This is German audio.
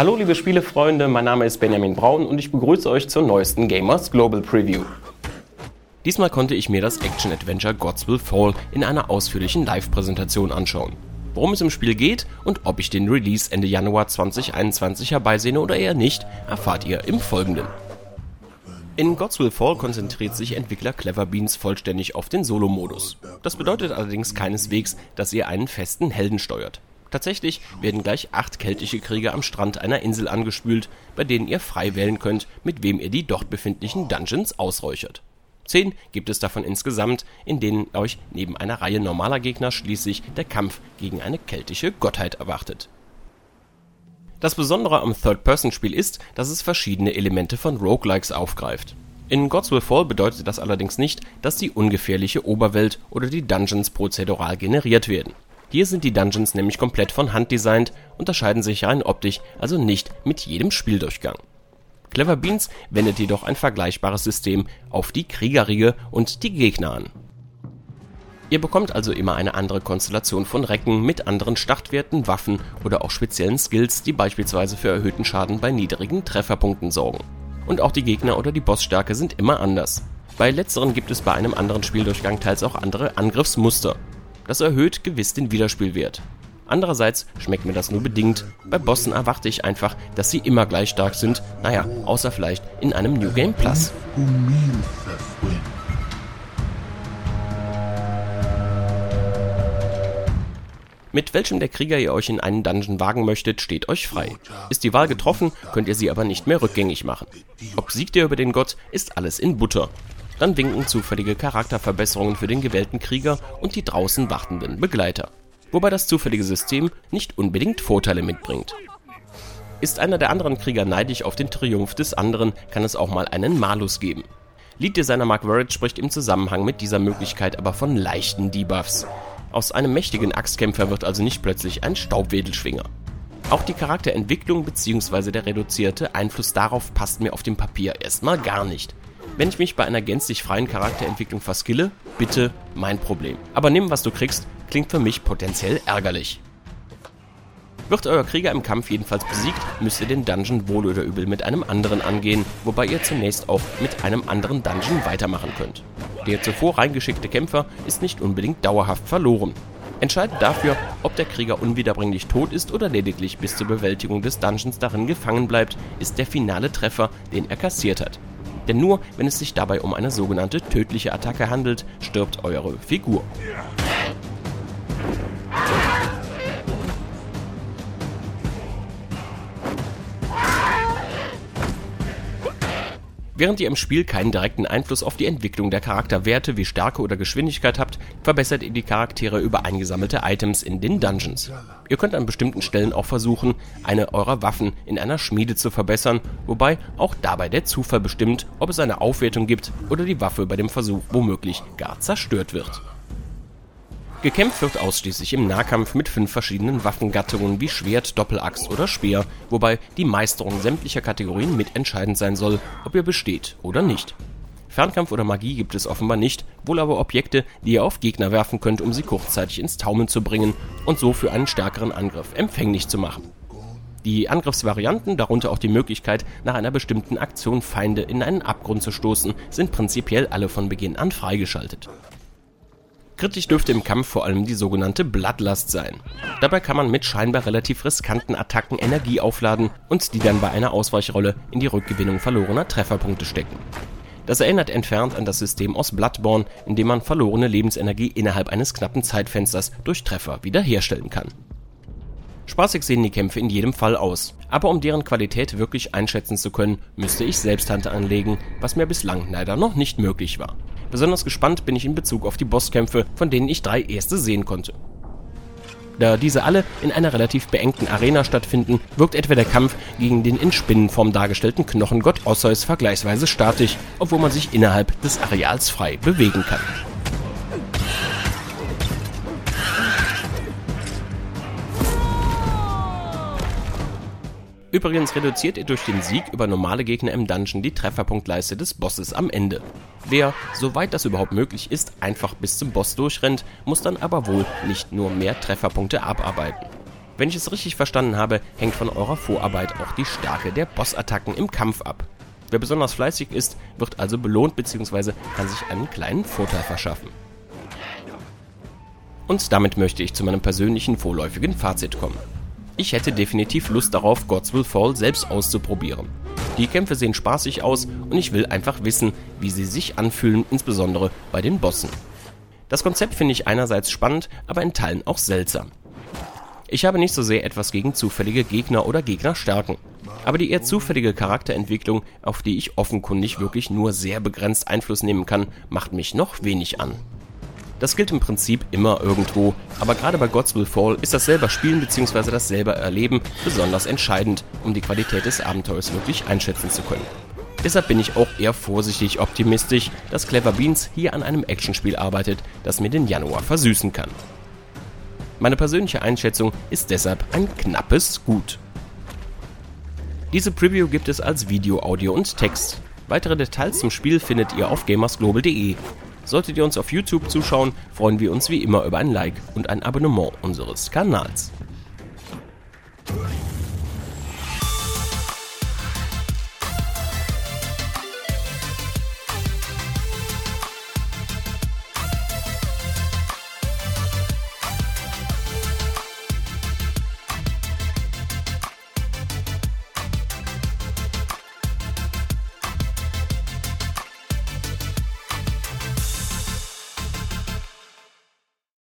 Hallo liebe Spielefreunde, mein Name ist Benjamin Braun und ich begrüße euch zur neuesten Gamers Global Preview. Diesmal konnte ich mir das Action-Adventure Gods Will Fall in einer ausführlichen Live-Präsentation anschauen. Worum es im Spiel geht und ob ich den Release Ende Januar 2021 herbeisehne oder eher nicht, erfahrt ihr im Folgenden. In Gods Will Fall konzentriert sich Entwickler Clever Beans vollständig auf den Solo-Modus. Das bedeutet allerdings keineswegs, dass ihr einen festen Helden steuert. Tatsächlich werden gleich acht keltische Krieger am Strand einer Insel angespült, bei denen ihr frei wählen könnt, mit wem ihr die dort befindlichen Dungeons ausräuchert. Zehn gibt es davon insgesamt, in denen euch neben einer Reihe normaler Gegner schließlich der Kampf gegen eine keltische Gottheit erwartet. Das Besondere am Third-Person-Spiel ist, dass es verschiedene Elemente von Roguelikes aufgreift. In Gods Will Fall bedeutet das allerdings nicht, dass die ungefährliche Oberwelt oder die Dungeons prozedural generiert werden. Hier sind die Dungeons nämlich komplett von Hand designt, unterscheiden sich rein optisch also nicht mit jedem Spieldurchgang. Clever Beans wendet jedoch ein vergleichbares System auf die Kriegerriege und die Gegner an. Ihr bekommt also immer eine andere Konstellation von Recken mit anderen Startwerten, Waffen oder auch speziellen Skills, die beispielsweise für erhöhten Schaden bei niedrigen Trefferpunkten sorgen. Und auch die Gegner oder die Bossstärke sind immer anders. Bei letzteren gibt es bei einem anderen Spieldurchgang teils auch andere Angriffsmuster. Das erhöht gewiss den Wiederspielwert. Andererseits schmeckt mir das nur bedingt. Bei Bossen erwarte ich einfach, dass sie immer gleich stark sind. Naja, außer vielleicht in einem New Game Plus. Mit welchem der Krieger ihr euch in einen Dungeon wagen möchtet, steht euch frei. Ist die Wahl getroffen, könnt ihr sie aber nicht mehr rückgängig machen. Ob siegt ihr über den Gott, ist alles in Butter. Dann winken zufällige Charakterverbesserungen für den gewählten Krieger und die draußen wartenden Begleiter wobei das zufällige System nicht unbedingt Vorteile mitbringt. Ist einer der anderen Krieger neidisch auf den Triumph des anderen, kann es auch mal einen Malus geben. Lead-Designer Mark Verrett spricht im Zusammenhang mit dieser Möglichkeit aber von leichten Debuffs. Aus einem mächtigen Axtkämpfer wird also nicht plötzlich ein Staubwedelschwinger. Auch die Charakterentwicklung bzw. der reduzierte Einfluss darauf passt mir auf dem Papier erstmal gar nicht. Wenn ich mich bei einer gänzlich freien Charakterentwicklung verskille, bitte mein Problem. Aber nimm, was du kriegst, klingt für mich potenziell ärgerlich. Wird euer Krieger im Kampf jedenfalls besiegt, müsst ihr den Dungeon wohl oder übel mit einem anderen angehen, wobei ihr zunächst auch mit einem anderen Dungeon weitermachen könnt. Der zuvor reingeschickte Kämpfer ist nicht unbedingt dauerhaft verloren. Entscheidend dafür, ob der Krieger unwiederbringlich tot ist oder lediglich bis zur Bewältigung des Dungeons darin gefangen bleibt, ist der finale Treffer, den er kassiert hat. Denn nur wenn es sich dabei um eine sogenannte tödliche Attacke handelt, stirbt eure Figur. Während ihr im Spiel keinen direkten Einfluss auf die Entwicklung der Charakterwerte wie Stärke oder Geschwindigkeit habt, verbessert ihr die Charaktere über eingesammelte Items in den Dungeons. Ihr könnt an bestimmten Stellen auch versuchen, eine eurer Waffen in einer Schmiede zu verbessern, wobei auch dabei der Zufall bestimmt, ob es eine Aufwertung gibt oder die Waffe bei dem Versuch womöglich gar zerstört wird. Gekämpft wird ausschließlich im Nahkampf mit fünf verschiedenen Waffengattungen wie Schwert, Doppelaxt oder Speer, wobei die Meisterung sämtlicher Kategorien mitentscheidend sein soll, ob ihr besteht oder nicht. Fernkampf oder Magie gibt es offenbar nicht, wohl aber Objekte, die ihr auf Gegner werfen könnt, um sie kurzzeitig ins Taumeln zu bringen und so für einen stärkeren Angriff empfänglich zu machen. Die Angriffsvarianten, darunter auch die Möglichkeit, nach einer bestimmten Aktion Feinde in einen Abgrund zu stoßen, sind prinzipiell alle von Beginn an freigeschaltet. Kritisch dürfte im Kampf vor allem die sogenannte Bloodlust sein. Dabei kann man mit scheinbar relativ riskanten Attacken Energie aufladen und die dann bei einer Ausweichrolle in die Rückgewinnung verlorener Trefferpunkte stecken. Das erinnert entfernt an das System aus Bloodborne, in dem man verlorene Lebensenergie innerhalb eines knappen Zeitfensters durch Treffer wiederherstellen kann. Spaßig sehen die Kämpfe in jedem Fall aus, aber um deren Qualität wirklich einschätzen zu können, müsste ich selbst Hand anlegen, was mir bislang leider noch nicht möglich war. Besonders gespannt bin ich in Bezug auf die Bosskämpfe, von denen ich drei erste sehen konnte. Da diese alle in einer relativ beengten Arena stattfinden, wirkt etwa der Kampf gegen den in Spinnenform dargestellten Knochengott Osseus vergleichsweise statisch, obwohl man sich innerhalb des Areals frei bewegen kann. Übrigens reduziert ihr durch den Sieg über normale Gegner im Dungeon die Trefferpunktleiste des Bosses am Ende. Wer, soweit das überhaupt möglich ist, einfach bis zum Boss durchrennt, muss dann aber wohl nicht nur mehr Trefferpunkte abarbeiten. Wenn ich es richtig verstanden habe, hängt von eurer Vorarbeit auch die Stärke der Bossattacken im Kampf ab. Wer besonders fleißig ist, wird also belohnt bzw. kann sich einen kleinen Vorteil verschaffen. Und damit möchte ich zu meinem persönlichen vorläufigen Fazit kommen. Ich hätte definitiv Lust darauf, Gods Will Fall selbst auszuprobieren. Die Kämpfe sehen spaßig aus und ich will einfach wissen, wie sie sich anfühlen, insbesondere bei den Bossen. Das Konzept finde ich einerseits spannend, aber in Teilen auch seltsam. Ich habe nicht so sehr etwas gegen zufällige Gegner oder Gegnerstärken. Aber die eher zufällige Charakterentwicklung, auf die ich offenkundig wirklich nur sehr begrenzt Einfluss nehmen kann, macht mich noch wenig an. Das gilt im Prinzip immer irgendwo, aber gerade bei Gods Will Fall ist das selber Spielen bzw. das selber Erleben besonders entscheidend, um die Qualität des Abenteuers wirklich einschätzen zu können. Deshalb bin ich auch eher vorsichtig optimistisch, dass Clever Beans hier an einem Actionspiel arbeitet, das mir den Januar versüßen kann. Meine persönliche Einschätzung ist deshalb ein knappes Gut. Diese Preview gibt es als Video, Audio und Text. Weitere Details zum Spiel findet ihr auf gamersglobal.de. Solltet ihr uns auf YouTube zuschauen, freuen wir uns wie immer über ein Like und ein Abonnement unseres Kanals.